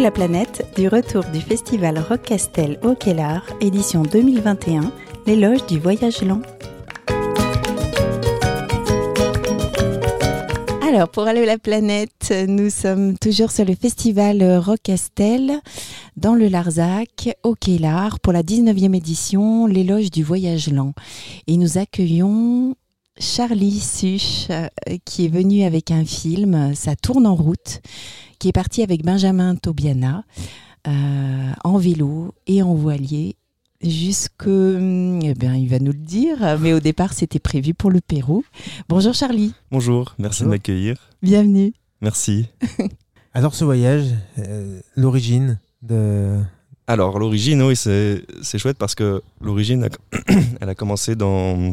La planète, du retour du festival Rock Castel au Kellar, édition 2021, l'éloge du voyage lent. Alors, pour Allo la planète, nous sommes toujours sur le festival Rock Castel dans le Larzac, au Kellar, pour la 19e édition, l'éloge du voyage lent. Et nous accueillons Charlie Such, euh, qui est venu avec un film, Ça tourne en route, qui est parti avec Benjamin Tobiana euh, en vélo et en voilier jusque, eh bien, il va nous le dire, mais au départ, c'était prévu pour le Pérou. Bonjour Charlie. Bonjour, merci de m'accueillir. Bienvenue. Merci. Alors, ce voyage, euh, l'origine de. Alors, l'origine, oui, c'est chouette parce que l'origine, elle a commencé dans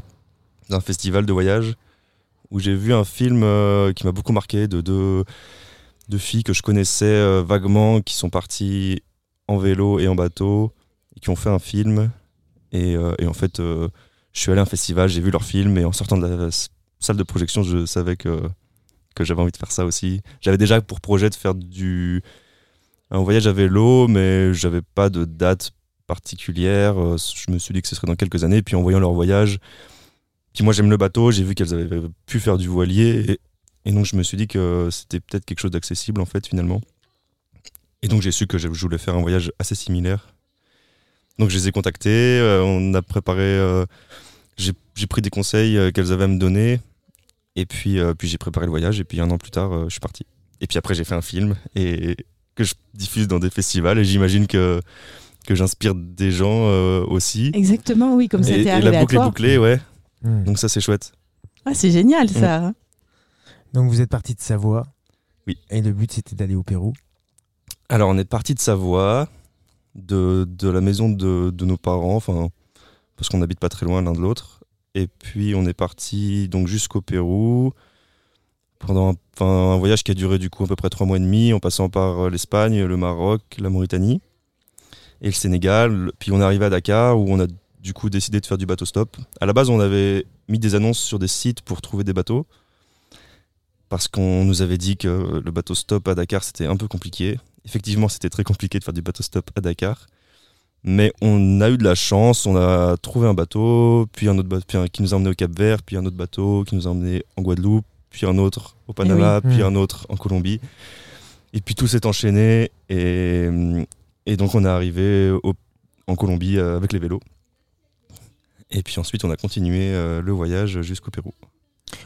un festival de voyage où j'ai vu un film euh, qui m'a beaucoup marqué de deux filles que je connaissais euh, vaguement qui sont parties en vélo et en bateau et qui ont fait un film. Et, euh, en fait, je suis allé à un festival, j'ai vu leur film et en sortant de la salle de projection, je savais que, que j'avais envie de faire ça aussi. J'avais déjà pour projet de faire du un voyage à vélo, mais j'avais pas de date particulière. Je me suis dit que ce serait dans quelques années. Puis en voyant leur voyage, puis moi j'aime le bateau, j'ai vu qu'elles avaient pu faire du voilier et, donc je me suis dit que c'était peut-être quelque chose d'accessible en fait finalement. Et donc j'ai su que je voulais faire un voyage assez similaire. Donc je les ai contactés, euh, on a préparé, euh, j'ai pris des conseils euh, qu'elles avaient à me donner et puis, puis j'ai préparé le voyage et puis un an plus tard je suis parti. Et puis après j'ai fait un film et que je diffuse dans des festivals et j'imagine que que j'inspire des gens aussi. Exactement, oui, comme c'était et, arrivé et la boucle à toi. est bouclée, ouais. Hmm. Donc ça, c'est chouette. Ah, c'est génial ça. Donc vous êtes parti de Savoie. Oui. Et le but c'était d'aller au Pérou. Alors on est parti de Savoie, de, de la maison de, de, nos parents, enfin parce qu'on n'habite pas très loin l'un de l'autre. Et puis on est parti donc jusqu'au Pérou pendant un, un, voyage qui a duré du coup à peu près trois mois et demi, en passant par l'Espagne, le Maroc, la Mauritanie et le Sénégal. Puis on est arrivé à Dakar où on a du coup décidé de faire du bateau stop. À la base, on avait mis des annonces sur des sites pour trouver des bateaux parce qu'on nous avait dit que le bateau stop à Dakar c'était un peu compliqué. Effectivement, c'était très compliqué de faire du bateau stop à Dakar. Mais on a eu de la chance, on a trouvé un bateau, puis un autre bateau qui nous a emmené au Cap Vert, puis un autre bateau qui nous a emmené en Guadeloupe, puis un autre au Panama, oui. puis mmh. un autre en Colombie. Et puis tout s'est enchaîné et, et, donc on est arrivé au, en Colombie avec les vélos. Et puis ensuite, on a continué euh, le voyage jusqu'au Pérou.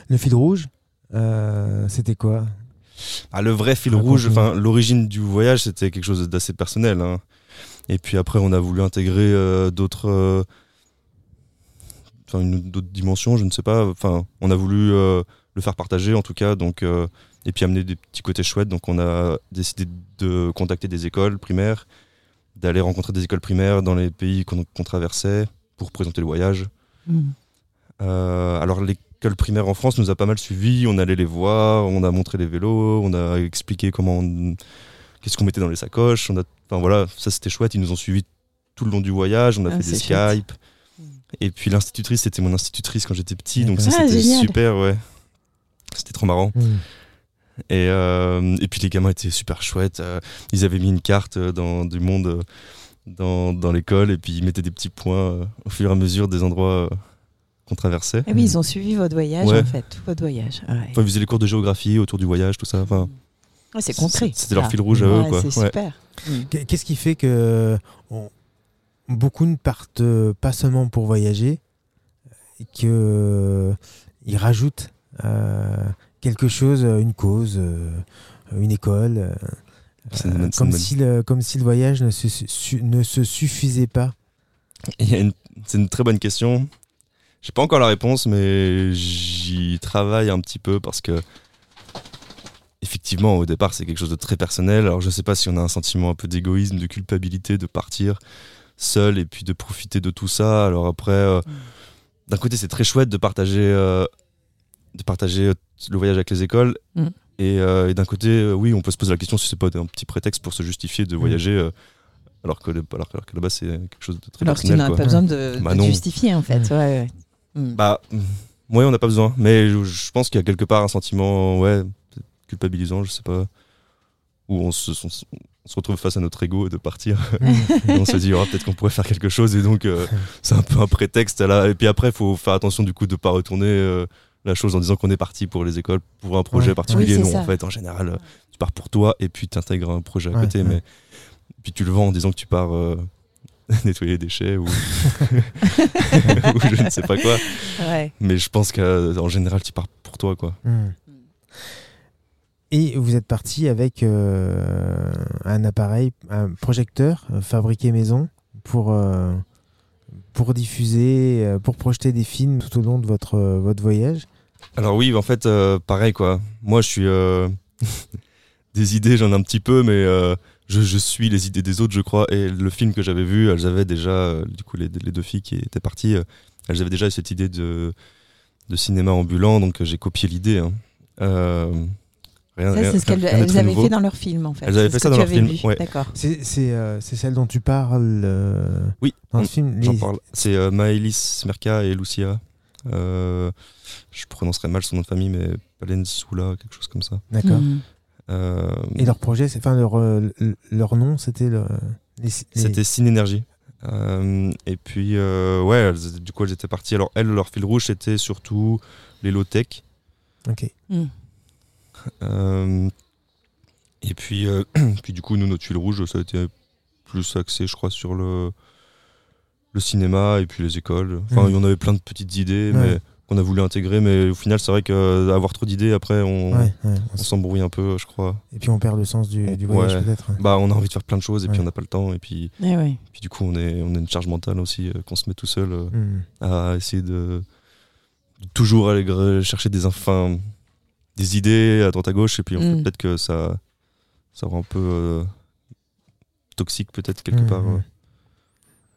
Le fil rouge, euh, c'était quoi? Ah, Le vrai fil rouge, enfin l'origine du voyage, c'était quelque chose d'assez personnel. Hein. Et puis après, on a voulu intégrer euh, d'autres, dimensions, je ne sais pas. Enfin, on a voulu le faire partager en tout cas, donc et puis amener des petits côtés chouettes. Donc on a décidé de contacter des écoles primaires, d'aller rencontrer des écoles primaires dans les pays qu'on qu traversait pour présenter le voyage. Mmh. Euh, alors l'école primaire en France nous a pas mal suivis, on allait les voir, on a montré les vélos, on a expliqué comment, qu'est-ce qu'on mettait dans les sacoches. On a, enfin voilà, ça c'était chouette. Ils nous ont suivis tout le long du voyage. On a ah, fait des Skype. Mmh. Et puis l'institutrice, c'était mon institutrice quand j'étais petit, donc ça ah, c'était super, ouais. C'était trop marrant. Mmh. Et, euh, et puis les gamins étaient super chouettes. Euh, ils avaient mis une carte dans du monde dans, dans l'école et puis ils mettaient des petits points euh, au fur et à mesure des endroits euh, qu'on traversait. Ah oui, ils ont suivi votre voyage Ouais. en fait, tout votre voyage. Ah ouais. Enfin, ils faisaient les cours de géographie autour du voyage, tout ça. Enfin, Ouais, c'est concret. C'était leur ça. fil rouge à eux. C'est Ouais. super. Mm. Qu- Qu'est-ce qui fait que on- beaucoup ne partent pas seulement pour voyager, et que euh, ils rajoutent euh, quelque chose, une cause, euh, une école, euh, comme, si le, comme si le voyage ne se, su- ne se suffisait pas. C'est une très bonne question. J'ai pas encore la réponse, mais j'y travaille un petit peu parce que effectivement, au départ, c'est quelque chose de très personnel. Alors, je sais pas si on a un sentiment un peu d'égoïsme, de culpabilité de partir seul et puis de profiter de tout ça. Alors après, euh, d'un côté, c'est très chouette de partager, euh, de partager euh, le voyage avec les écoles. Mm. Et, euh, et d'un côté, euh, oui, on peut se poser la question si c'est pas un petit prétexte pour se justifier de voyager. euh, alors que, le- alors, que- alors que là-bas, c'est quelque chose de très Alors que tu personnel. n'as quoi. pas besoin de, Bah de non. justifier en fait. Ouais, ouais. Mm. Bah, ouais, on n'a pas besoin. Mais je, je pense qu'il y a quelque part un sentiment, ouais, peut-être culpabilisant, je sais pas. où on se, on se- on se retrouve face à notre ego de partir. Mm. Et on se dit, oh, peut-être qu'on pourrait faire quelque chose. Et donc, euh, c'est un peu un prétexte. Et puis après, il faut faire attention du coup de ne pas retourner euh, la chose en disant qu'on est parti pour les écoles, pour un projet Ouais. particulier. Oui, non, ça. en fait, en général, euh, tu pars pour toi et puis tu intègres un projet à Ouais, côté. ouais. Mais puis tu le vends en disant que tu pars euh, nettoyer les déchets ou... ou je ne sais pas quoi. Mais je pense qu'en général, tu pars pour toi. quoi. Mm. Et vous êtes parti avec euh, un appareil, un projecteur euh, fabriqué maison pour, euh, pour diffuser, euh, pour projeter des films tout au long de votre, euh, voyage. Alors oui, en fait, euh, pareil quoi. Moi, je suis des idées, j'en ai un petit peu, mais je, suis les idées des autres, je crois. Et le film que j'avais vu, elles avaient déjà, du coup, les, deux filles qui étaient parties, elles avaient déjà cette idée de, cinéma ambulant, donc j'ai copié l'idée. hein. Rien- Ça, c'est ce qu'elles avaient nouveau. fait dans leur film, en fait. Elles avaient C'est fait ce ça que dans tu leur film, ouais. D'accord. C'est c'est, euh, celle dont tu parles euh, Oui, dans le on- film. J'en les- parle. C'est euh, Maëlys Merca et Lucia. Euh, je prononcerai mal son nom de famille, mais Palensula, quelque chose comme ça. D'accord. Mm. Euh, Et leur projet, c'est- enfin leur, le- leur nom, c'était le, les- C'était Synénergie. Euh, et puis, euh, ouais, elles- du coup, elles étaient parties. Alors, elles, leur fil rouge, c'était surtout les low-tech. Ok. Mm. Euh, et puis, euh, puis, du coup, nous, notre fil rouge, ça a été plus axé, je crois, sur le, le cinéma et puis les écoles. Enfin, Mhm. il y en avait plein de petites idées, Ouais. mais qu'on a voulu intégrer. Mais au final, c'est vrai qu'avoir trop d'idées, après, on, Ouais, ouais. on s'embrouille un peu, je crois. Et puis on perd le sens du, du voyage Ouais. peut-être. Bah, on a envie de faire plein de choses et puis on n'a pas le temps. Et puis, Eh oui. puis du coup, on, est, on a une charge mentale aussi euh, qu'on se met tout seul. euh, Mm. à essayer de, de toujours aller chercher des, enfin, des idées à droite à gauche et puis en fait, Mm. peut-être que ça, ça rend un peu euh, toxique peut-être quelque part euh,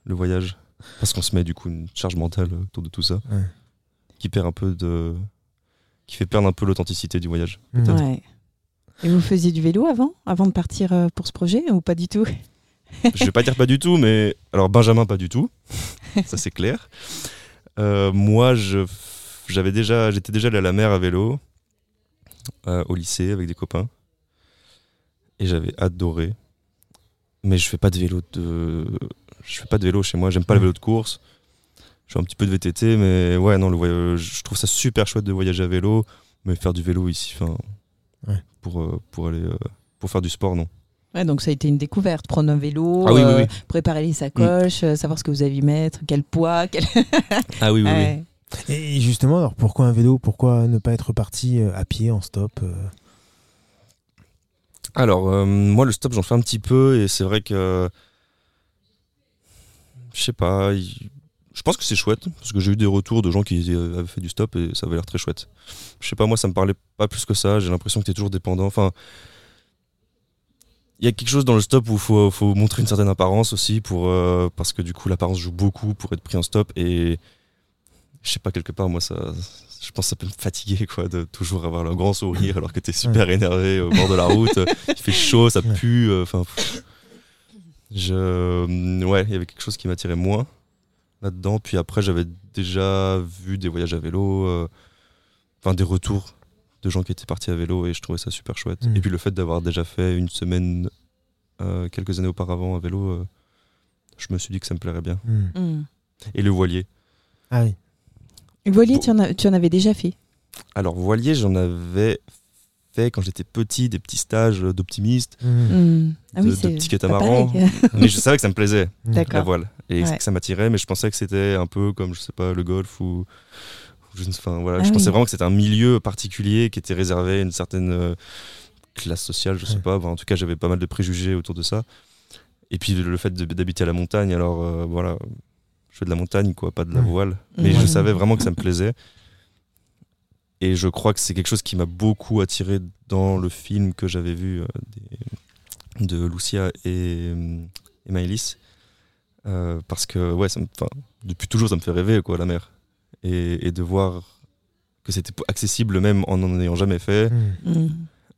le voyage parce qu'on se met du coup une charge mentale autour de tout ça Ouais. qui perd un peu de qui fait perdre un peu l'authenticité du voyage Mm. Ouais. Et vous faisiez du vélo avant Avant de partir euh, pour ce projet ou pas du tout? Je vais pas dire pas du tout mais alors Benjamin pas du tout ça c'est clair Euh, moi je j'avais déjà j'étais déjà allé à la mer à vélo euh, au lycée avec des copains et j'avais adoré mais je fais pas de vélo de je fais pas de vélo chez moi j'aime pas le vélo de course je fais un petit peu de VTT mais ouais non le voyage je trouve ça super chouette de voyager à vélo mais faire du vélo ici enfin Ouais. pour euh, pour aller euh, pour faire du sport non Ouais, donc ça a été une découverte. Prendre un vélo, Ah oui, oui, euh, oui. préparer les sacoches, euh, savoir ce que vous allez mettre, quel poids. Quel... ah oui oui, oui. Ouais. Et justement, alors pourquoi un vélo? Pourquoi ne pas être parti euh, à pied en stop euh? Alors, euh, moi, le stop, j'en fais un petit peu et c'est vrai que. Je sais pas. Je pense que c'est chouette parce que j'ai eu des retours de gens qui avaient fait du stop et ça avait l'air très chouette. Je sais pas, moi, ça me parlait pas plus que ça. J'ai l'impression que tu es toujours dépendant. Enfin. Il y a quelque chose dans le stop où il faut, montrer une certaine apparence aussi parce que du coup l'apparence joue beaucoup pour être pris en stop et je sais pas quelque part moi ça je pense que ça peut me fatiguer quoi de toujours avoir le grand sourire alors que t'es super énervé au bord de la route il fait chaud ça pue euh, enfin je ouais il y avait quelque chose qui m'attirait moins là-dedans puis après j'avais déjà vu des voyages à vélo euh, enfin des retours de gens qui étaient partis à vélo et je trouvais ça super chouette Mm. et puis le fait d'avoir déjà fait une semaine euh, quelques années auparavant à vélo euh, je me suis dit que ça me plairait bien Mm. Mm. et le voilier Ah oui. Voilier, tu en, as- tu en avais déjà fait Alors, voilier, j'en avais fait quand j'étais petit, des petits stages d'optimiste, Mm. Mm. Ah de, oui, de c'est petits catamarans. mais je savais que ça me plaisait, Mm. D'accord. la voile. Et Ouais. que ça m'attirait, mais je pensais que c'était un peu comme, je sais pas, le golf ou. je, ne- enfin, voilà, Ah je oui. pensais vraiment que c'était un milieu particulier qui était réservé à une certaine euh, classe sociale, je sais Ouais. pas. En tout cas, j'avais pas mal de préjugés autour de ça. Et puis le fait de- d'habiter à la montagne, alors euh, voilà, je fais de la montagne, quoi, pas de la voile. Mais je savais vraiment que ça me plaisait. Et je crois que c'est quelque chose qui m'a beaucoup attiré dans le film que j'avais vu euh, des- de Lucia et, euh, et Maëlys. Euh, parce que, ouais, ça me- depuis toujours, ça me fait rêver, quoi, la mer. Et, et de voir que c'était accessible même en n'en ayant jamais fait. Mm. Mm.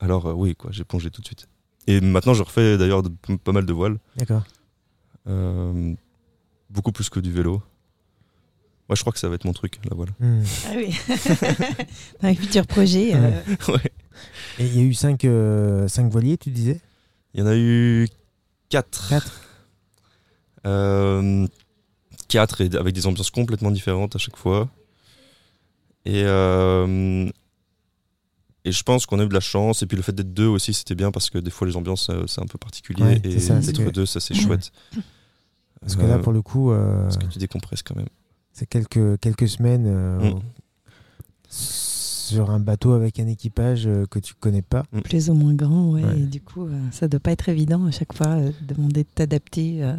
Alors, euh, oui, quoi, j'ai plongé tout de suite. Et maintenant, je refais d'ailleurs pas mal de voiles. D'accord. Beaucoup plus que du vélo. Ouais, je crois que ça va être mon truc, la voile. Mm. Ah oui. Dans les futurs projets. euh, ouais. Et il y a eu cinq, euh, cinq voiliers, tu disais? Il y en a eu 4. Quatre. Euh, quatre et avec des ambiances complètement différentes à chaque fois. Et, euh, et je pense qu'on a eu de la chance. Et puis le fait d'être deux aussi, c'était bien parce que des fois les ambiances, euh, c'est un peu particulier. Ouais, et c'est ça, c'est d'être deux, ça c'est chouette. Parce que là, Euh, pour le coup, euh, parce que tu décompresses quand même. c'est quelques, quelques semaines euh, Mm. sur un bateau avec un équipage euh, que tu connais pas. Plus ou moins grand, ouais. Ouais. Et du coup, euh, ça doit pas être évident à chaque fois euh, de demander de t'adapter euh,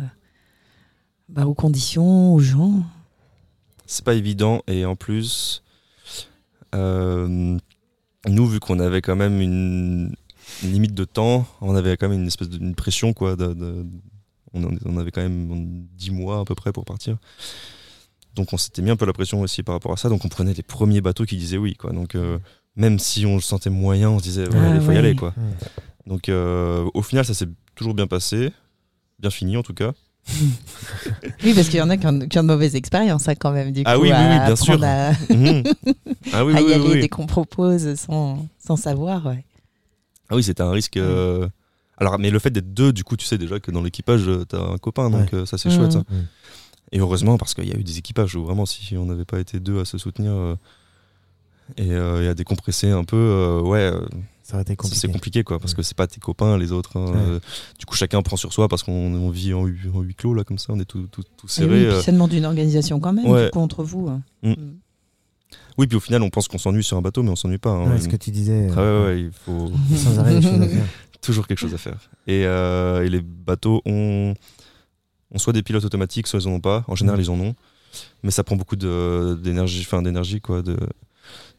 bah, aux conditions, aux gens. C'est pas évident. Et en plus, euh, nous, vu qu'on avait quand même une, une limite de temps, on avait quand même une espèce de une pression, quoi. de- de- on, avait quand même 10 mois à peu près pour partir. Donc on s'était mis un peu la pression aussi par rapport à ça. Donc on prenait les premiers bateaux qui disaient oui, quoi. Donc euh, même si on le sentait moyen, on se disait ouais, Ah il faut y aller, quoi. Donc euh, au final, ça s'est toujours bien passé, bien fini en tout cas. Oui, parce qu'il y en a qui ont, qui ont de mauvaises expériences hein, quand même. Du Ah coup, oui, oui, à oui, bien sûr. À, Mhm. ah oui, à y oui, aller oui. dès qu'on propose sans, sans savoir. Ouais. Ah oui, c'était un risque. euh, Alors, mais le fait d'être deux, du coup, tu sais déjà que dans l'équipage, euh, t'as un copain, donc euh, ça c'est chouette. ça. Et heureusement, parce qu'il y a eu des équipages où vraiment, si on n'avait pas été deux à se soutenir euh, et, euh, et à décompresser un peu, euh, ouais, euh, Ça aurait été c'est compliqué. compliqué quoi, parce Ouais. que c'est pas tes copains, les autres. hein, Ouais. euh, du coup, chacun prend sur soi parce qu'on on vit en, hu- en huis clos là, comme ça, on est tout, tout, tout Et serré. oui, puis ça demande une organisation quand même, Ouais. du coup, entre vous. hein. Mm. Mm. Oui, puis au final, on pense qu'on s'ennuie sur un bateau, mais on s'ennuie pas. hein. Ouais, ce que tu disais. Ah ouais, ouais, il faut. Sans arrêt, des choses à faire. Toujours quelque chose à faire. Et, euh, et les bateaux ont, ont soit des pilotes automatiques, soit ils en ont pas. En général, Mhm. ils en ont. Mais ça prend beaucoup d'énergie, enfin d'énergie quoi. De,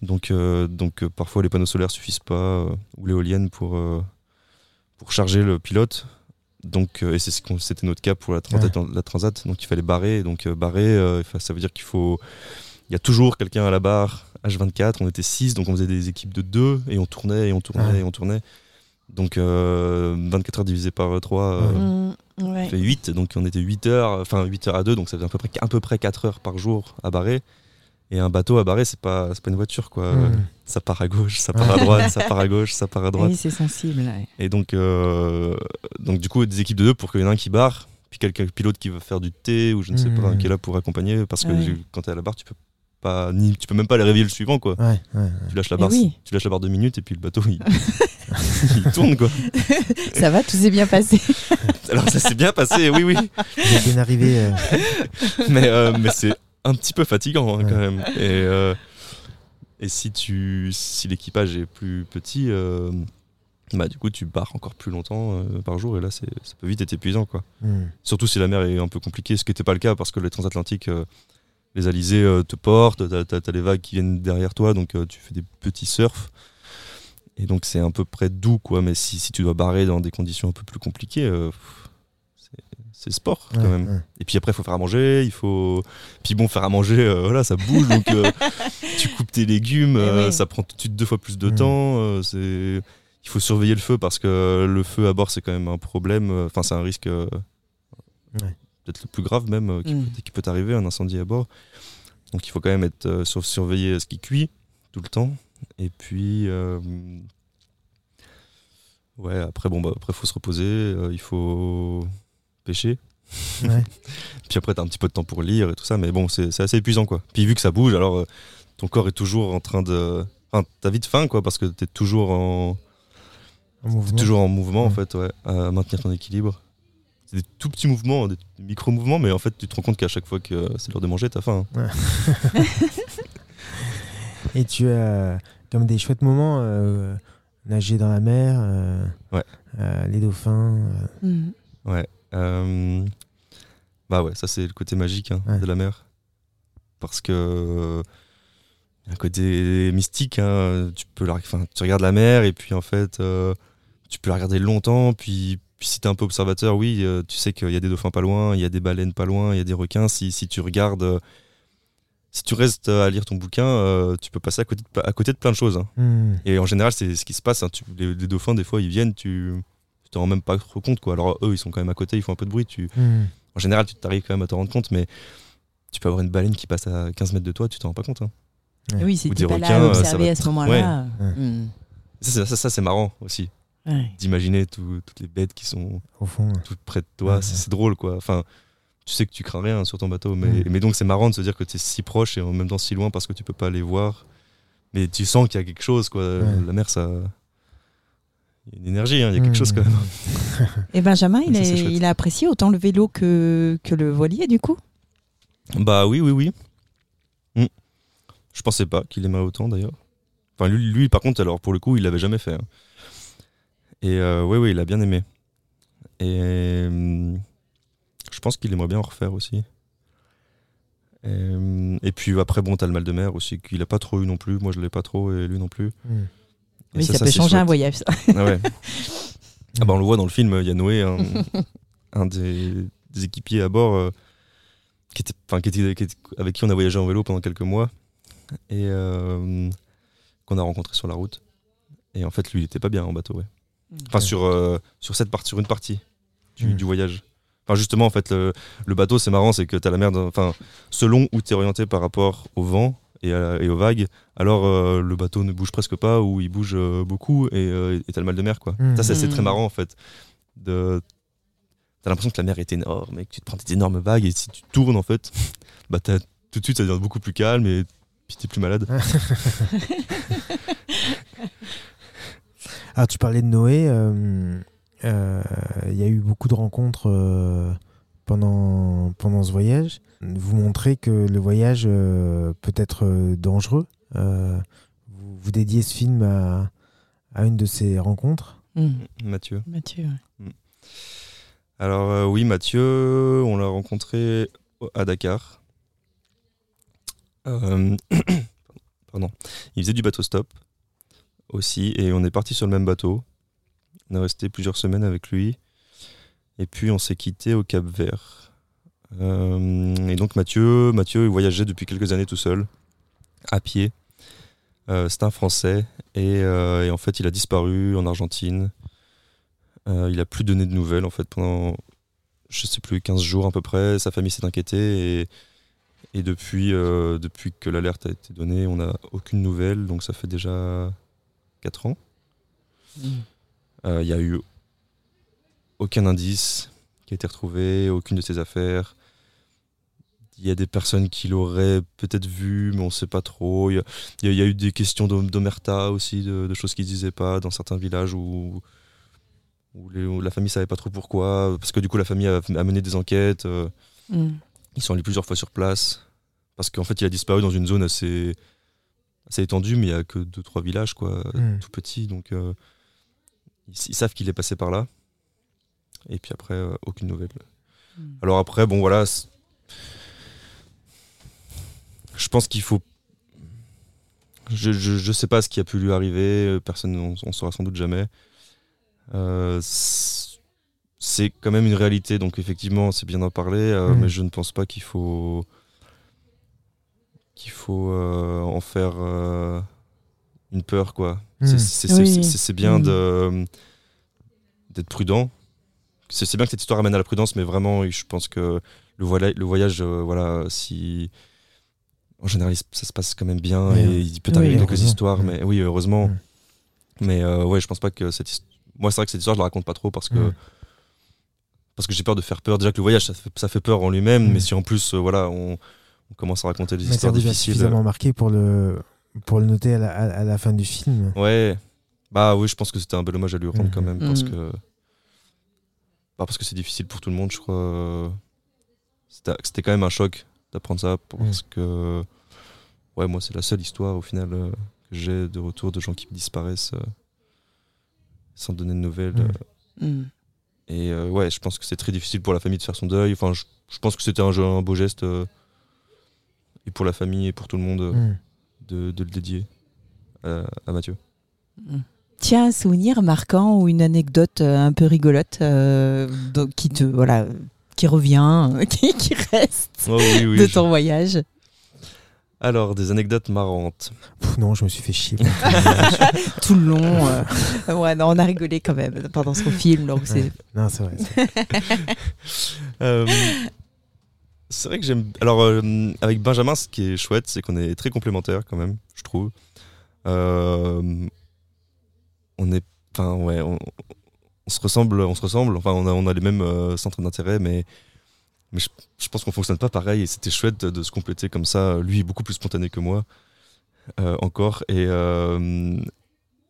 donc, euh, donc euh, parfois les panneaux solaires suffisent pas euh, ou l'éolienne pour pour charger le pilote. Donc et c'est ce qu'on- c'était notre cas pour la transat, la transat. Donc il fallait barrer. Donc barrer, ça veut dire qu'il faut il y a toujours quelqu'un à la barre H24, on était 6, donc on faisait des équipes de 2 et on tournait et on tournait Ouais. et on tournait. Donc euh, 24 heures divisé par 3 Ouais. Mm, ouais. fait 8, donc on était 8 heures, enfin 8 heures à 2, donc ça faisait à peu près, à peu près 4 heures par jour à barrer. Et un bateau à barrer, c'est pas, c'est pas une voiture quoi. Mm. Ça part à gauche, ça part à droite, ça part à gauche, ça part à droite. Oui, c'est sensible. ouais. Et donc, euh, donc du coup, des équipes de deux pour qu'il y en ait un qui barre, puis quelqu'un pilote qui va faire du thé ou je ne sais pas, qui est là pour accompagner, parce que Ouais. quand tu es à la barre, tu peux pas, ni, tu peux même pas aller réveiller le suivant quoi. Ouais, ouais, ouais. Tu lâches la Eh barre, oui. tu lâches la barre deux minutes et puis le bateau il, il tourne quoi. Ça va, tout s'est bien passé. Alors ça s'est bien passé, oui oui, êtes bien arrivé. euh, mais, euh, mais c'est un petit peu fatigant hein, Ouais. quand même. Et, euh, et si tu, si l'équipage est plus petit, euh, bah du coup tu barres encore plus longtemps euh, par jour et là c'est, ça peut vite être épuisant quoi. mm. Surtout si la mer est un peu compliquée, ce qui n'était pas le cas parce que les transatlantiques, euh, les alizés euh, te portent, t'as, t'as- t'as les vagues qui viennent derrière toi, donc euh, tu fais des petits surfs. Et donc c'est à peu près doux, quoi. Mais si, si tu dois barrer dans des conditions un peu plus compliquées, euh, c'est, sport quand Ouais, même. ouais. Et puis après, il faut faire à manger, il faut. Puis bon, faire à manger, euh, voilà, ça bouge, donc euh, tu coupes tes légumes, Eh oui. ça prend tout de suite deux fois plus de Mm. temps. c'est... Il faut surveiller le feu parce que le feu à bord, c'est quand même un problème. Enfin, c'est un risque Ouais. Peut-être le plus grave même euh, qui, Mm. peut, qui peut arriver, un incendie à bord. Donc il faut quand même être euh, sur- surveiller ce qui cuit tout le temps. Et puis. euh, Ouais, après, bon, bah, après, faut se reposer, euh, il faut pêcher. Ouais. Puis après, t'as un petit peu de temps pour lire et tout ça, mais bon, c'est assez épuisant, quoi. Puis vu que ça bouge, alors euh, ton corps est toujours en train de. Enfin, t'as vite faim, quoi, parce que t'es toujours en, mouvement. toujours en mouvement, en Ouais. fait, ouais, à maintenir ton équilibre. C'est des tout petits mouvements, des micro-mouvements, mais en fait, tu te rends compte qu'à chaque fois que c'est l'heure de manger, t'as faim. hein. Et tu as comme des chouettes moments euh, nager dans la mer, euh, Ouais. euh, les dauphins. euh, Mm. Ouais. euh, Bah ouais, ça, c'est le côté magique hein, Ouais. de la mer. Parce que. un côté mystique, hein, tu peux la, enfin, tu regardes la mer et puis en fait, euh, tu peux la regarder longtemps. Puis, puis si t'es un peu observateur, oui, euh, tu sais qu'il y a des dauphins pas loin, il y a des baleines pas loin, il y a des requins. Si, si tu regardes, euh, si tu restes à lire ton bouquin, euh, tu peux passer à côté de, à côté de plein de choses. hein. hmm. Et en général, c'est ce qui se passe. hein. Tu- les, les dauphins, des fois, ils viennent, tu tu t'en rends même pas trop compte. Quoi. Alors eux, ils sont quand même à côté, ils font un peu de bruit. Tu, Hmm. en général, tu t'arrives quand même à t'en rendre compte, mais tu peux avoir une baleine qui passe à 15 mètres de toi, tu t'en rends pas compte. hein. Ouais. Oui, si des pas requins, là à observer va à ce moment-là. Ouais. mm. Ça, c'est- ça, ça, c'est marrant aussi. Ouais. d'imaginer tout- toutes les bêtes qui sont Au fond. toutes près de toi. Ouais. C'est drôle, quoi. Enfin, tu sais que tu crains rien sur ton bateau, mais, mais donc c'est marrant de se dire que tu es si proche et en même temps si loin parce que tu peux pas les voir. Mais tu sens qu'il y a quelque chose, quoi. Ouais. La mer, ça. Il y a une énergie, hein, il y a quelque chose quand même. Et Benjamin, il, Ça, c'est est- chouette. il a apprécié autant le vélo que, que le voilier, du coup? Bah oui, oui, oui. Mm. Je pensais pas qu'il aimait autant d'ailleurs. Enfin, lui, lui, par contre, alors pour le coup, il l'avait jamais fait. hein. Et euh, oui, oui, il a bien aimé. Et euh, je pense qu'il aimerait bien en refaire aussi. Et, euh, et puis après, bon, t'as le mal de mer aussi, qu'il a pas trop eu non plus. Moi, je l'ai pas trop et lui non plus. Mm. Et Oui, ça, peut changer un voyage. ça. Ah ouais. Ah bah on le voit dans le film, il y a Noé, un, un des, des équipiers à bord, euh, qui était, enfin, qui était, qui était- avec qui on a voyagé en vélo pendant quelques mois et euh, qu'on a rencontré sur la route. Et en fait, lui, il était pas bien en bateau, ouais. Enfin, sur, euh, sur, cette partie, sur une partie du, Mm. du voyage. Enfin, justement, en fait, le, le bateau, c'est marrant, c'est que tu as la mer, enfin, selon où tu es orienté par rapport au vent et, à- et aux vagues, alors euh, le bateau ne bouge presque pas ou il bouge euh, beaucoup et euh, et t'as le mal de mer, quoi. Mm. Ça, c'est très marrant, en fait. De... T'as l'impression que la mer est énorme et que tu te prends des énormes vagues et si tu tournes, en fait, bah, t'as- tout de suite, ça devient beaucoup plus calme et puis t'es plus malade. Ah, tu parlais de Noé. euh, euh, Il y a eu beaucoup de rencontres euh, pendant, pendant ce voyage. Vous montrez que le voyage euh, peut être dangereux. Euh, vous, vous dédiez ce film à, à une de ces rencontres. Mm. Mathieu. Mathieu. Alors euh, oui, Mathieu, on l'a rencontré à Dakar. Euh, Pardon. Il faisait du bateau stop aussi et on est parti sur le même bateau. On est resté plusieurs semaines avec lui et puis on s'est quitté au Cap Vert. Euh, et donc Mathieu, Mathieu, il voyageait depuis quelques années tout seul, à pied. Euh, c'est un Français et, euh, et en fait il a disparu en Argentine. Il a plus donné de nouvelles en fait pendant, je sais plus, 15 jours à peu près. Sa famille s'est inquiétée et, et depuis, depuis que l'alerte a été donnée, on n'a aucune nouvelle. Donc ça fait déjà 4 ans. Mm. Euh, Il n'y a eu aucun indice qui a été retrouvé, aucune de ses affaires. Il y a des personnes qui l'auraient peut-être vu, mais on ne sait pas trop. Il y a, y y eu des questions d'om- d'omerta aussi, de, de choses qu'ils ne disaient pas dans certains villages où, où, les- où la famille savait pas trop pourquoi. Parce que du coup, la famille a, a mené des enquêtes. euh, Mm. ils sont allés plusieurs fois sur place. Parce qu'en fait, il a disparu dans une zone assez, assez étendue, mais il n'y a que 2-3 villages, quoi, Mm. tout petits. Donc, euh, ils, ils savent qu'il est passé par là. Et puis après, euh, aucune nouvelle. Mm. Alors après, bon, voilà. c'est- Je pense qu'il faut. Je, je, je sais pas ce qui a pu lui arriver. euh, Personne, on, on saura sans doute jamais. Euh, c'est- c'est quand même une réalité, donc effectivement, c'est bien d'en parler, euh, Mhm. mais je ne pense pas qu'il faut qu'il faut euh, en faire euh, une peur, quoi. Mhm. C'est- Oui. bien de d'être prudent. C'est bien que cette histoire amène à la prudence, mais vraiment, je pense que le, voila- le voyage, euh, voilà, si en général ça se passe quand même bien Oui, et il peut Oui, arriver quelques histoires, mais oui, heureusement. Mhm. Mais euh, ouais, je pense pas que cette histoire. Moi, c'est vrai que cette histoire, je la raconte pas trop parce que parce que j'ai peur de faire peur. Déjà que le voyage, ça fait, ça fait peur en lui-même, mais si en plus, euh, voilà, on, on commence à raconter des Mais ça histoires a difficiles. suffisamment marqué pour le, pour le noter à la, à- la fin du film. Ouais. Bah oui, je pense que c'était un bel hommage à lui rendre Mhm. quand même parce Mhm. que pas parce que c'est difficile pour tout le monde, je crois. C'était c'était quand même un choc d'apprendre ça parce que ouais, moi c'est la seule histoire au final euh, que j'ai de retour de gens qui disparaissent euh, sans donner de nouvelles. Mhm. euh. Et euh, ouais, je pense que c'est très difficile pour la famille de faire son deuil. Enfin, je, je pense que c'était un, beau geste euh, et pour la famille et pour tout le monde euh, Mm. de, de le dédier à, à Mathieu. Mm. Tiens, un souvenir marquant ou une anecdote euh, un peu rigolote euh, donc, qui te voilà qui revient, euh, qui, qui reste Oh oui, oui, de je- ton voyage? Alors, des anecdotes marrantes. Pff, non, je me suis fait chier. Tout le long. euh, ouais, non, on a rigolé quand même pendant son film. Donc c'est Ouais. Non, c'est vrai. Euh, c'est vrai que j'aime. Alors, euh, avec Benjamin, ce qui est chouette, c'est qu'on est très complémentaires quand même, je trouve. Euh, on est. Enfin, ouais, on, se ressemble, on se ressemble. Enfin, on a, on a les mêmes euh, centres d'intérêt, mais, mais je, je pense qu'on fonctionne pas pareil. Et c'était chouette de, se compléter comme ça. Lui est beaucoup plus spontané que moi, encore. Et,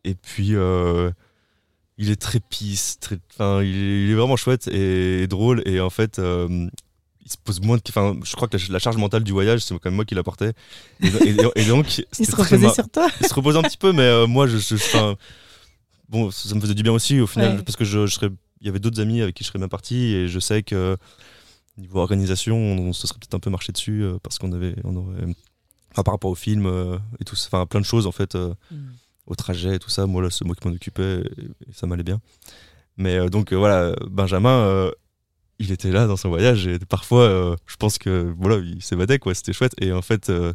et puis, il est très pisse, très, enfin, il, est- vraiment chouette et, drôle. Et en fait, il se pose moins de. Enfin, je crois que la, charge mentale du voyage, c'est quand même moi qui la portais. Et, et- et donc, Il se reposait mar- sur toi. il se reposait un petit peu, mais euh, moi, je, je- enfin, bon, ça me faisait du bien aussi au final, Ouais. parce que je, je serais, il y avait d'autres amis avec qui je serais bien parti, et je sais que niveau organisation, on, on se serait peut-être un peu marché dessus, euh, parce qu'on avait, on aurait, enfin, par rapport au film euh, et tout, ça, enfin, plein de choses en fait, euh, au trajet et tout ça. Moi là, c'est moi qui m'en occupais, et, et ça m'allait bien. Mais donc voilà, Benjamin. Il était là dans son voyage et parfois euh, je pense que voilà il s'évadait quoi c'était chouette et en fait euh,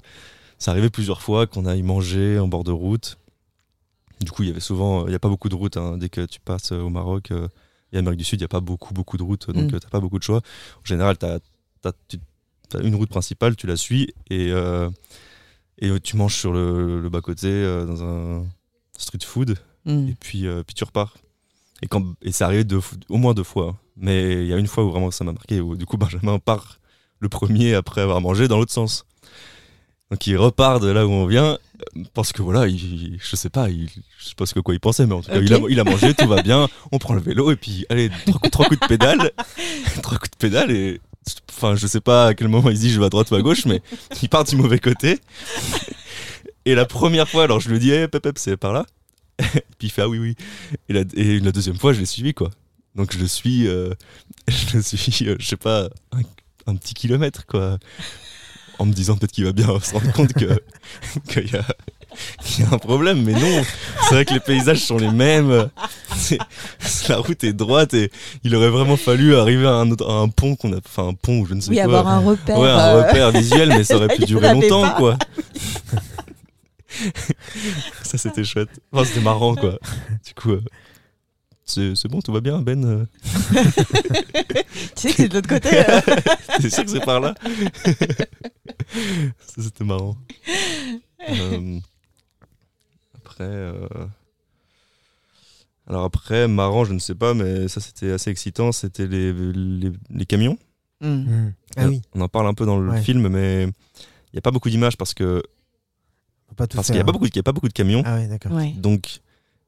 ça arrivait plusieurs fois qu'on aille manger en bord de route. Du coup, il y avait souvent, il n'y a pas beaucoup de routes hein. dès que tu passes euh, au Maroc euh, et Amérique du Sud, il n'y a pas beaucoup, beaucoup de routes, donc Mm. tu n'as pas beaucoup de choix. En général, tu as, une route principale, tu la suis et, et tu manges sur le, le bas-côté euh, dans un street food Mm. et puis, puis tu repars. Et, quand, et ça arrivait deux, au moins deux fois. Mais il y a une fois où vraiment ça m'a marqué, où du coup Benjamin part le premier après avoir mangé dans l'autre sens. Donc il repart de là où on vient, parce que voilà, il, il- je sais pas, il, je sais pas ce que quoi il pensait, mais en tout cas il, a, il a mangé, tout va bien, on prend le vélo et puis allez, trois, coups- trois coups de pédale, trois coups de pédale et enfin je sais pas à quel moment il se dit je vais à droite ou à gauche, mais il part du mauvais côté. Et la première fois, alors je lui dis, hey, pep, pep, c'est par là. Puis il fait ah oui oui. Et la, et la deuxième fois je l'ai suivi quoi. Donc je suis, euh, je suis, euh, je sais pas, un, un petit kilomètre quoi. En me disant peut-être qu'il va bien se rendre compte que qu'il y a, qu'il y a un problème, mais non. C'est vrai que les paysages sont les mêmes. La route est droite et il aurait vraiment fallu arriver à un, autre- à un pont qu'on a, enfin un pont ou je ne sais Oui, quoi. avoir un repère. Ouais, un euh, repère visuel, mais ça aurait pu durer longtemps, pas. quoi. ça, c'était chouette. Enfin, c'était marrant, quoi. Du coup, c'est bon, tout va bien, Ben euh, Tu sais que c'est de l'autre côté. euh. T'es sûr que c'est par là? Ça, c'était marrant. Euh, après... euh, Alors après, marrant, je ne sais pas, mais ça, c'était assez excitant. C'était les, les, les camions. Mm. Mm. Ah oui, On en parle un peu dans le Ouais. film, mais il n'y a pas beaucoup d'images parce que faut pas tout parce qu'il n'y faire. a, pas beaucoup- il y a pas beaucoup de camions. Ah ouais, d'accord. Ouais. Donc,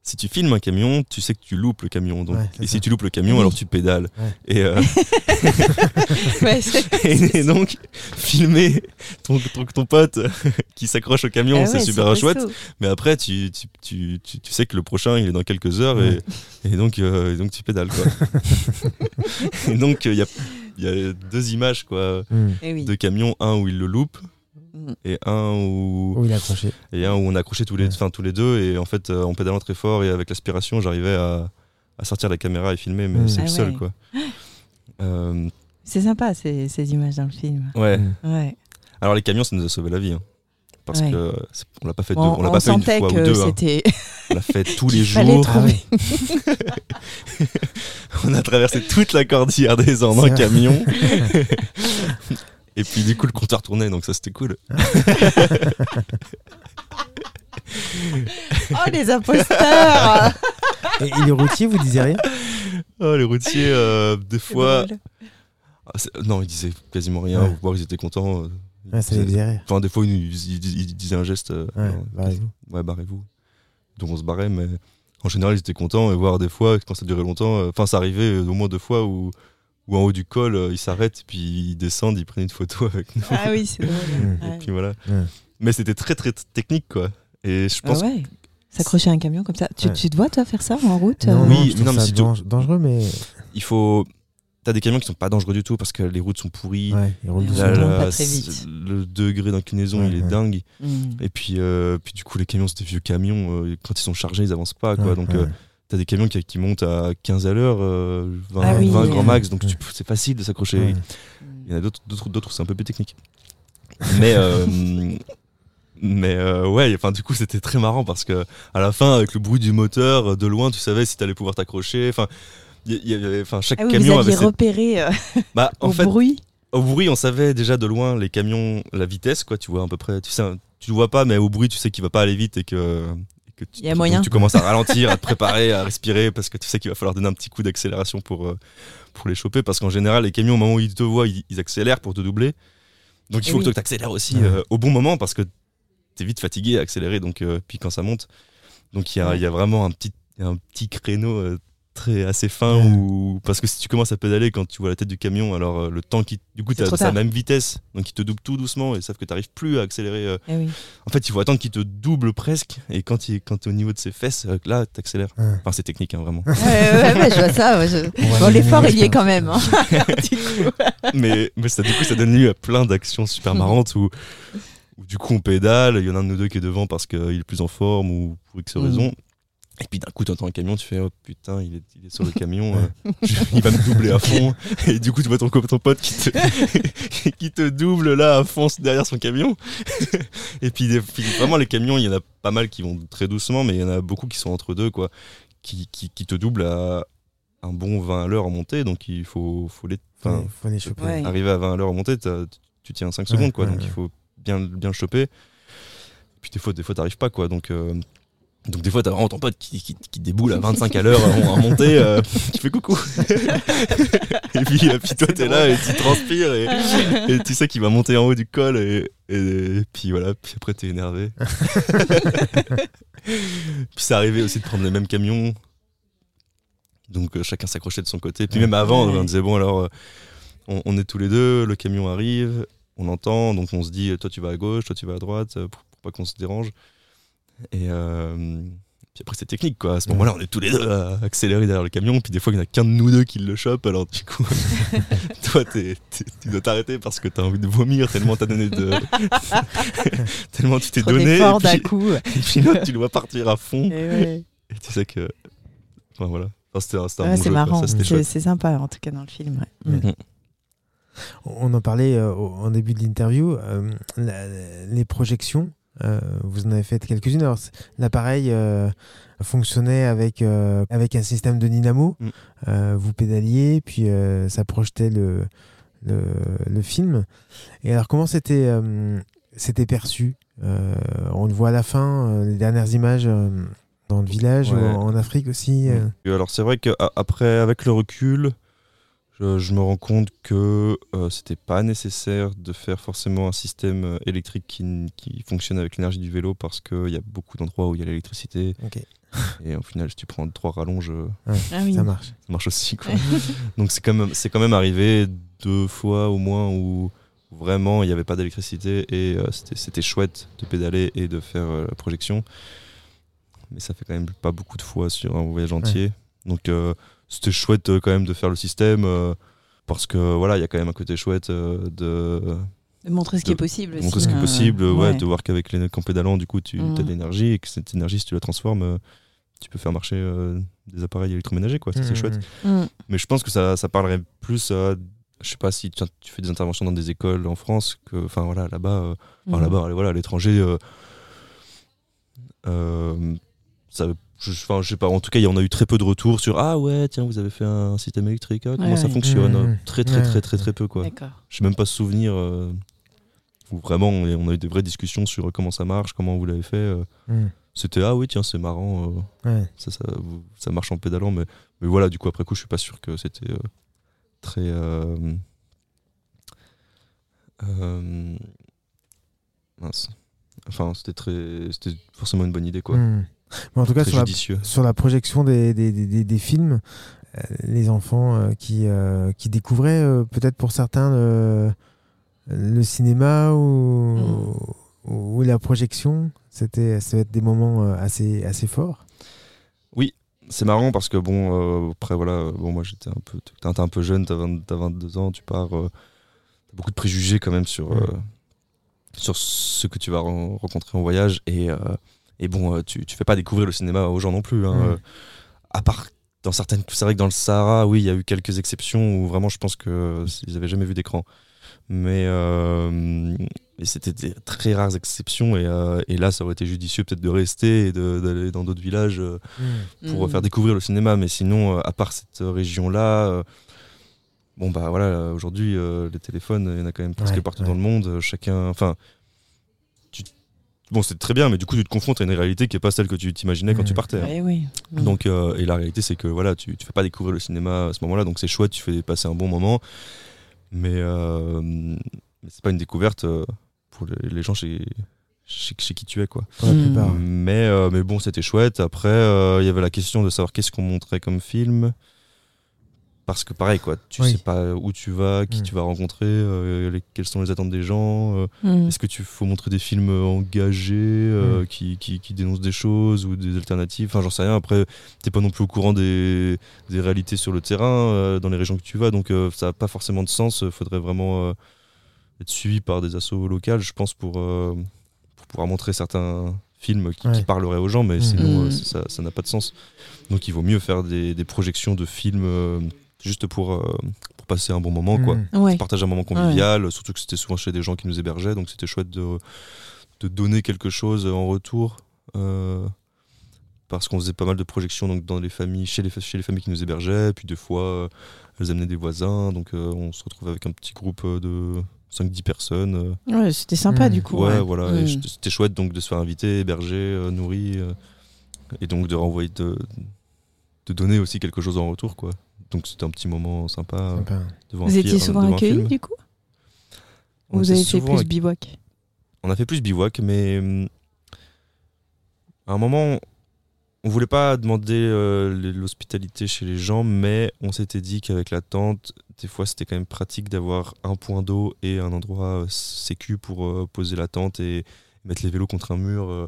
si tu filmes un camion, tu sais que tu loupes le camion. Donc, Ouais, et ça. si tu loupes le camion, Oui. alors tu pédales. Ouais. Et, euh, Ouais, et, et donc, filmer ton, ton, ton pote qui s'accroche au camion, Ah c'est ouais, super chouette. Mais après, tu, tu, tu, tu, tu sais que le prochain, il est dans quelques heures. Et, et donc, euh, et donc, tu pédales. Quoi. et donc, il y, a, il y a deux images quoi, Mm. Eh oui. de camions. Un où il le loupe Et un où Où il et un où on a accroché tous les, Ouais. tous les deux et en fait euh, en pédalant très fort et avec l'aspiration j'arrivais à, à sortir la caméra et filmer mais Mm. c'est Ah le seul ouais. quoi Euh, C'est sympa ces, ces images dans le film. ouais. Ouais. alors les camions ça nous a sauvé la vie hein. parce Ouais. que on l'a pas fait deux, Bon, on l'a on pas fait une sentait fois que ou deux hein. c'était. on l'a fait tous les jours Ah ouais. on a traversé toute la cordillère des Andes en vrai. camion et puis du coup le compteur tournait donc ça c'était cool Oh, les imposteurs Et, et les routiers, vous disiez rien? Oh, les routiers euh, des fois ah, non ils disaient quasiment rien Ouais. ou voir ils étaient contents euh, Ouais, ça les ils- faisait. Enfin, des fois, ils, ils- ils- ils disaient un geste. euh, Ouais, barrez-vous. ouais, barrez-vous. Donc on se barrait, mais en général, ils étaient contents. Et voir des fois, quand ça durait longtemps, euh, enfin, ça arrivait au moins deux fois où, où en haut du col, euh, ils s'arrêtent, puis ils descendent, ils prennent une photo avec nous. Ah oui, c'est. Mm. Et Ouais. puis voilà. Ouais. Mais c'était très, très technique, quoi. Et je Ah pense. ouais. S'accrocher à un camion comme ça. Tu, Ouais. tu te vois, toi, faire ça en route Non, euh, Oui, non, mais non, dang- dangereux, mais il faut. T'as des camions qui sont pas dangereux du tout parce que les routes sont pourries. ouais, ils roulent. Là, là, pas très c'est- vite. le degré d'inclinaison, Ouais, il est ouais. dingue. Mm. Et puis, euh, puis du coup, les camions, c'est des vieux camions. quand ils sont chargés, ils avancent pas, quoi. Ouais, Donc, ouais. euh, T'as des camions qui, qui montent à 15 à l'heure, euh, 20, Ah oui, 20 ouais. grand max, donc c'est facile de s'accrocher. Ouais. Il y en a d'autres, d'autres, d'autres où c'est un peu plus technique. Mais, euh, mais euh, ouais, enfin du coup c'était très marrant parce que à la fin avec le bruit du moteur euh, de loin, tu savais si t'allais pouvoir t'accrocher. Enfin, avait, chaque Ah oui, camion vous avait. aviez ses- repéré euh, Bah, en au fait, bruit. au bruit, on savait déjà de loin les camions, la vitesse, quoi. Tu vois à peu près. Tu sais, tu le vois pas, mais au bruit, tu sais qu'il va pas aller vite et que, que tu, Il y a moyen. tu commences à ralentir, à te préparer, à respirer, parce que tu sais qu'il va falloir donner un petit coup d'accélération pour, euh, pour les choper. Parce qu'en général, les camions, au moment où ils te voient, ils, ils accélèrent pour te doubler. Donc il Eh faut oui. que tu accélères aussi Ouais. euh, au bon moment, parce que tu es vite fatigué à accélérer. Donc, euh, puis quand ça monte, donc il y a, Ouais. il y a vraiment un petit, un créneau euh, très assez fin Ouais. où parce que si tu commences à pédaler quand tu vois la tête du camion alors euh, le temps qui du coup tu as la même vitesse donc il te double tout doucement et sauf que tu n'arrives plus à accélérer euh, Eh oui. en fait, il faut attendre qu'il te double presque. Et quand il quand t'es au niveau de ses fesses, euh, là, t'accélères. Ouais. Enfin, c'est technique, hein, vraiment. Ouais, ouais, ouais, je vois ça. ouais, je- Bon, l'effort, il y est quand même. hein. Mais mais ça, du coup, ça donne lieu à plein d'actions super marrantes où, où, du coup, on pédale. Il y en a un de nous deux qui est devant parce qu'il est plus en forme ou pour X Mhm. raison. Et puis d'un coup, tu entends un camion, tu fais Oh putain, il est, il est sur le camion, euh, je- il va me doubler à fond. Et du coup, tu vois ton, ton pote qui te, qui te double là à fond derrière son camion. Et puis, des- puis vraiment, les camions, il y en a pas mal qui vont très doucement, mais il y en a beaucoup qui sont entre deux, quoi, qui, qui, qui te doublent à un bon 20 à l'heure en montée. Donc il faut, faut les. faut les choper. Ouais. Arriver à 20 à l'heure en montée, tu tiens 5 Ouais, secondes, quoi. ouais, donc ouais. il faut bien, bien le choper. Puis des fois, des fois, t'arrives pas, quoi. Donc. euh, donc des fois t'as vraiment ton pote qui, qui, qui déboule à 25 à l'heure en, montée, euh, qui fait coucou. et puis, euh, puis toi t'es là et tu transpires et, et tu sais qu'il va monter en haut du col et, et, puis voilà, puis après t'es énervé. puis c'est arrivé aussi de prendre les mêmes camions. Donc euh, chacun s'accrochait de son côté. Puis même avant, on disait bon alors euh, on, on est tous les deux, le camion arrive, on entend, donc on se dit toi tu vas à gauche, toi tu vas à droite, euh, pour, pour pas qu'on se dérange. Et euh, puis après c'est technique quoi. À ce moment-là on est tous les deux à accélérer derrière le camion. Puis des fois il y en a qu'un de nous deux qui le chope. Alors du coup toi tu dois t'arrêter parce que t'as envie de vomir tellement t'as donné de tellement tu t'es donné. Et puis, coup. et puis l'autre tu dois partir à fond. Eh ouais. Et tu sais que enfin voilà. Enfin, c'était un, c'était un Ouais, bon c'est jeu, marrant. C'est sympa, en tout cas, dans le film. ouais. Ouais. Mm. On en parlait euh, au- en début de l'interview. euh, les projections, euh, vous en avez fait quelques-unes. Alors, l'appareil euh, fonctionnait avec, euh, avec un système de dynamo. Mm. Vous pédaliez, puis ça projetait le, le, le film. Et alors, comment c'était c'était perçu? On le voit à la fin, les dernières images dans le village, Ouais. ou en Afrique aussi. Alors c'est vrai qu'après, avec le recul, je, je me rends compte que euh, c'était pas nécessaire de faire forcément un système euh, électrique qui, fonctionne avec l'énergie du vélo parce qu'il y a beaucoup d'endroits où il y a l'électricité. Et au final, si tu prends trois rallonges, euh, Ah oui. Ça marche. ça marche aussi. Quoi. Donc c'est quand, même- c'est quand même arrivé deux fois au moins où vraiment il n'y avait pas d'électricité et euh, c'était- chouette de pédaler et de faire euh, la projection. Mais ça fait quand même pas beaucoup de fois sur un voyage entier. Donc euh, c'était chouette euh, quand même de faire le système euh, parce que voilà, il y a quand même un côté chouette euh, de De montrer ce qui est possible. montrer ce qui est hein. possible, ouais, Ouais. de voir qu'avec les qu'en pédalant, du coup, tu as de l'énergie et que cette énergie, si tu la transformes, tu peux faire marcher euh, des appareils électroménagers, quoi. Ça, c'est Mhm. chouette. Mm. Mais je pense que ça, ça parlerait plus à. Je sais pas si tu, tu fais des interventions dans des écoles en France, que. Enfin voilà, là-bas, euh, Mm. là-bas, voilà, à l'étranger. euh, euh, ça, je, enfin, je sais pas, en tout cas, il y en a eu très peu de retours sur Ah ouais, tiens, vous avez fait un système électrique, ah, comment Ouais, ça ouais. fonctionne Mhm. Très, très, Ouais. très, très, très peu, quoi. Je sais même pas souvenir euh, où vraiment on a eu des vraies discussions sur comment ça marche, comment vous l'avez fait. euh. Mm. C'était Ah oui, tiens, c'est marrant, euh, Ouais. ça, ça, vous- ça marche en pédalant, mais, mais voilà, du coup, après coup, je suis pas sûr que c'était euh, très. euh, euh, mince. Enfin, c'était très. C'était forcément une bonne idée, quoi. Mm. Mais en tout cas, sur la, sur la projection des, des, des- des- des films, euh, les enfants euh, qui, euh, qui découvraient euh, peut-être pour certains le, le cinéma ou, ou la projection, c'était ça va être des moments euh, assez, assez forts. C'est marrant parce que, bon, euh, après, voilà, bon, moi j'étais un peu. T'es un peu jeune, t'as 20 t'as 22 ans, tu pars. euh, t'as beaucoup de préjugés quand même sur, Mm. euh, sur ce que tu vas ren- rencontrer en voyage. Et, euh, et bon, euh, tu, tu fais pas découvrir le cinéma aux gens non plus. hein, Mm. euh, à part dans certaines. C'est vrai que dans le Sahara, oui, il y a eu quelques exceptions où vraiment je pense qu'ils avaient jamais vu d'écran. Mais, euh, c'était des très rares exceptions. Et, euh, et là, ça aurait été judicieux peut-être de rester et d'aller dans d'autres villages. euh, pour Mm. faire découvrir le cinéma. Mais sinon, euh, à part cette région-là, euh, bon bah voilà, euh, aujourd'hui, euh, les téléphones, il y en a quand même presque Ouais, partout ouais. dans le monde. euh, chacun, enfin, bon, c'est très bien, mais du coup, tu te confrontes à une réalité qui est pas celle que tu t'imaginais quand Mm. tu partais. hein. Ouais, oui. Mm. Donc, euh, et la réalité, c'est que voilà, tu, tu fais pas découvrir le cinéma à ce moment-là, donc c'est chouette, tu fais passer un bon moment, mais, euh, mais c'est pas une découverte euh, pour les, les gens chez, chez, chez qui tu es, quoi. Pour la Mm. Mais, euh, mais bon, c'était chouette. Après, euh, il y avait la question de savoir qu'est-ce qu'on montrait comme film. Parce que pareil, quoi, tu Oui. sais pas où tu vas, qui Mm. tu vas rencontrer, euh, les- quelles sont les attentes des gens. euh, Mm. est-ce que tu faut montrer des films engagés euh, Mm. qui, qui, qui dénoncent des choses ou des alternatives? Enfin, j'en sais rien. Après, t'es pas non plus au courant des, des réalités sur le terrain euh, dans les régions que tu vas, donc euh, ça n'a pas forcément de sens. Il faudrait vraiment euh, être suivi par des assos locales, je pense, pour, euh, pour pouvoir montrer certains films qui, qui Ouais. parleraient aux gens, mais sinon euh, ça ça n'a pas de sens. Donc il vaut mieux faire des, des projections de films euh, juste pour, euh, pour passer un bon moment, quoi Mm. Ouais. partager un moment convivial, surtout que c'était souvent chez des gens qui nous hébergeaient, donc c'était chouette de, de donner quelque chose en retour. euh, parce qu'on faisait pas mal de projections donc, dans les familles, chez, les, chez les familles qui nous hébergeaient, puis des fois euh, elles amenaient des voisins, donc euh, on se retrouvait avec un petit groupe de 5-10 personnes. euh. Ouais, c'était sympa Mm. du coup. ouais, ouais. voilà, Mm. c'était chouette donc de se faire inviter, héberger, euh, nourrir, euh, et donc de renvoyer, de, de donner aussi quelque chose en retour, quoi. Donc c'était un petit moment sympa. euh, Sympa. devant Vous étiez souvent accueillis du coup? On Vous avez fait plus bivouac? On a fait plus bivouac, mais hum, à un moment, on voulait pas demander euh, l'hospitalité chez les gens, mais on s'était dit qu'avec la tente, des fois c'était quand même pratique d'avoir un point d'eau et un endroit euh, sécu pour euh, poser la tente et mettre les vélos contre un mur. euh,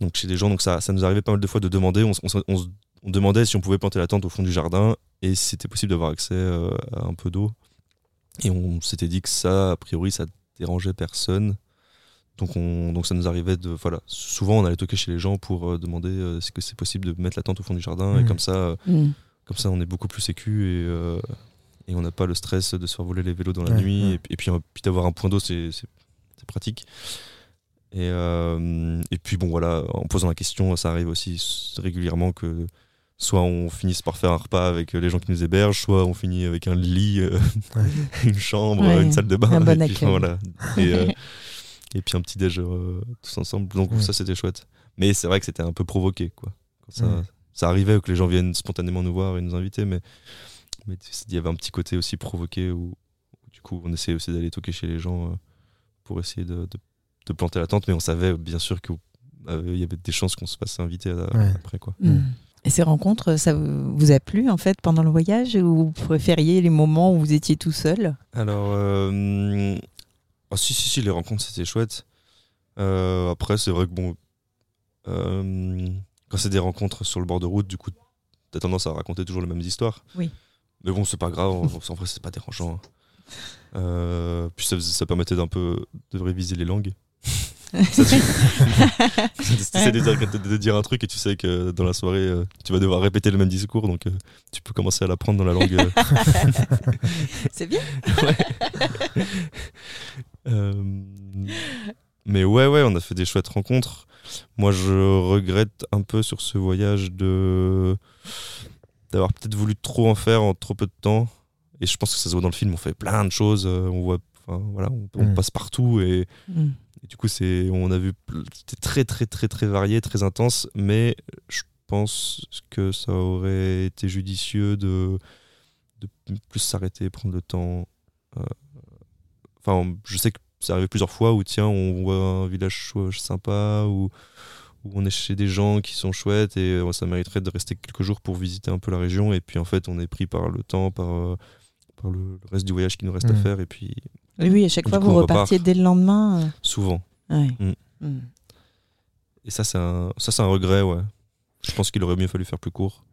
donc chez des gens, donc ça, ça nous arrivait pas mal de fois de demander. On, on s- on se- on demandait si on pouvait planter la tente au fond du jardin et si c'était possible d'avoir accès euh, à un peu d'eau. Et on s'était dit que ça, a priori, ça dérangeait personne. Donc, on, donc ça nous arrivait de. Voilà. Souvent, on allait toquer chez les gens pour euh, demander euh, est-ce que c'est possible de mettre la tente au fond du jardin. Et Mhm. comme ça, euh, Mm. comme ça, on est beaucoup plus sécu et, euh, et on n'a pas le stress de se faire voler les vélos dans la Ouais, nuit. ouais. Et, puis- et puis, euh, puis d'avoir un point d'eau, c'est pratique. Et, euh, et puis, bon, voilà, en posant la question, ça arrive aussi régulièrement que soit on finisse par faire un repas avec les gens qui nous hébergent, soit on finit avec un lit, euh, Ouais. une chambre, Ouais, une salle de bain. un bon et puis, voilà. Et, euh, et puis un petit déj euh, tous ensemble. Donc Ouais. ça, c'était chouette. Mais c'est vrai que c'était un peu provoqué, quoi. Quand ça, Ouais. ça arrivait que les gens viennent spontanément nous voir et nous inviter, mais mais il y avait un petit côté aussi provoqué où, où du coup on essayait aussi d'aller toquer chez les gens euh, pour essayer de, de- de planter la tente, mais on savait bien sûr qu'il y avait des chances qu'on se fasse inviter à- Ouais. après quoi. Mm. Et ces rencontres, ça vous a plu en fait pendant le voyage ou vous préfériez les moments où vous étiez tout seul? Alors, euh, ah, si, si, si, les rencontres c'était chouette. Euh, après, c'est vrai que bon, euh, quand c'est des rencontres sur le bord de route, du coup, t'as tendance à raconter toujours les mêmes histoires. Oui. Mais bon, c'est pas grave, en, vrai, c'est pas dérangeant. hein. Euh, puis ça, ça permettait d'un peu de réviser les langues. Ça, tu essaies de, dire- de- de dire un truc et tu sais que dans la soirée, euh, tu vas devoir répéter le même discours, donc euh, tu peux commencer à l'apprendre dans la langue. euh, C'est bien. Euh, mais ouais, ouais, on a fait des chouettes rencontres. Moi, je regrette un peu sur ce voyage de d'avoir peut-être voulu trop en faire en trop peu de temps. Et je pense que ça se voit dans le film. On fait plein de choses. On voit, enfin, voilà, on, on Mm. passe partout et, Mm. Et du coup, c'est, on a vu, c'était très, très, très, très varié, très intense. Mais je pense que ça aurait été judicieux de, de plus s'arrêter, prendre le temps. euh, Enfin, je sais que ça arrivé plusieurs fois où, tiens, on voit un village sympa ou où on est chez des gens qui sont chouettes et euh, ça mériterait de rester quelques jours pour visiter un peu la région. Et puis, en fait, on est pris par le temps, par, euh, par le, le reste du voyage qui nous reste à Mm. faire. Et puis, Oui, oui, à chaque Du fois coup, vous repartiez dès le lendemain. souvent. euh, ouais. Mm. Mm. Et ça, c'est un, ça, c'est un regret, ouais. Je pense qu'il aurait mieux fallu faire plus court.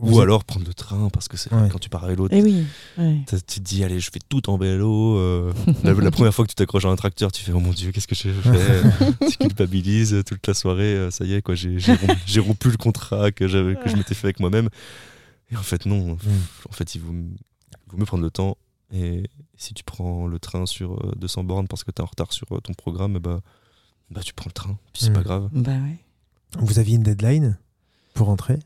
Vous Ou êtes- alors prendre le train, parce que c'est Ouais. quand tu pars à vélo, Et oui. ouais. tu te dis, allez, je fais tout en vélo. euh, la, la première fois que tu t'accroches à un tracteur, tu fais, oh mon dieu, qu'est-ce que j'ai fait Tu culpabilises toute la soirée, euh, ça y est, quoi, j'ai j'ai rompu, j'ai rompu le contrat que, j'avais- que je m'étais fait avec moi-même. Et en fait, non. Mm. En fait, il vaut, il vaut mieux prendre le temps. Et si tu prends le train sur euh, 200 bornes parce que tu es en retard sur euh, ton programme, bah, bah, tu prends le train. Puis c'est pas grave. Bah ouais. Vous aviez une deadline pour rentrer?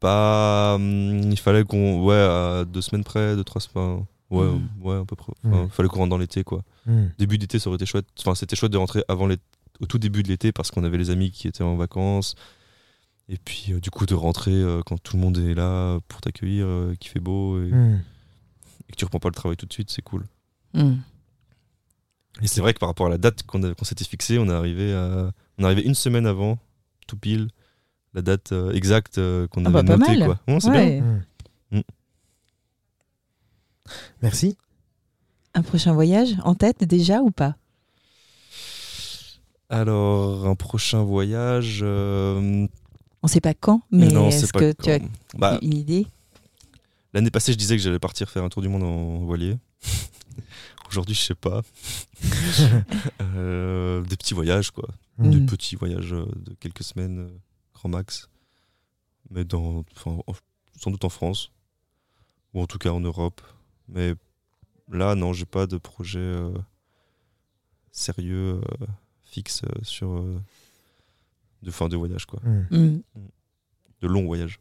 Pas, hum, il fallait qu'on. Ouais, à deux semaines près, deux, trois semaines. Ouais, Mm. ouais, à peu près. Enfin, Mm. fallait qu'on rentre dans l'été, quoi. Hmm. Début d'été, ça aurait été chouette. Enfin, c'était chouette de rentrer avant au tout début de l'été parce qu'on avait les amis qui étaient en vacances. Et puis, euh, du coup, de rentrer euh, quand tout le monde est là pour t'accueillir, euh, qu'il fait beau et, Hmm. Et que tu reprends pas le travail tout de suite, c'est cool. Hmm. Et c'est vrai que par rapport à la date qu'on s'était fixée, on est arrivé à, on est arrivé une semaine avant, tout pile, la date euh, exacte euh, qu'on Ah avait bah, notée. Quoi. Bon, c'est bien. Ouais. Hmm. Hmm. Merci. Un prochain voyage en tête déjà ou pas? Alors, un prochain voyage. euh, On sait pas quand, mais non, est-ce c'est pas que tu as quand. Bah, une idée? L'année passée, je disais que j'allais partir faire un tour du monde en voilier. Aujourd'hui, je sais pas. Euh, des petits voyages, quoi. Hmm. Des petits voyages euh, de quelques semaines, euh, grand max. Mais dans, enfin, sans doute en France. Ou en tout cas en Europe. Mais là, non, j'ai pas de projet euh, sérieux, euh, fixe sur. euh, de fin de voyage, quoi. Hmm. Hmm. De longs voyages.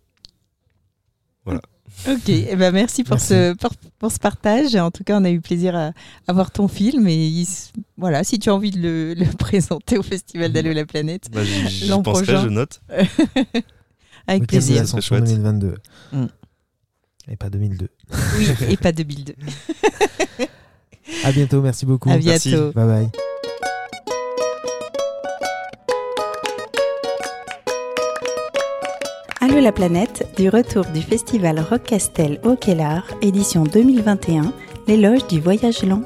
Ok, eh ben merci pour Merci. ce pour, pour ce partage. En tout cas, on a eu plaisir à, à voir ton film et il voilà, si tu as envie de le, le présenter au Festival d'Allo la planète, Bah, L'an penserai, prochain. je note. avec de plaisir. chouette. 2022. Hmm. Et pas 2002. Oui, et pas 2002. À bientôt, merci beaucoup. À Merci. bientôt. Bye bye. La planète, du retour du festival Rock Castel au Kellar, édition 2021, l'éloge du voyage lent.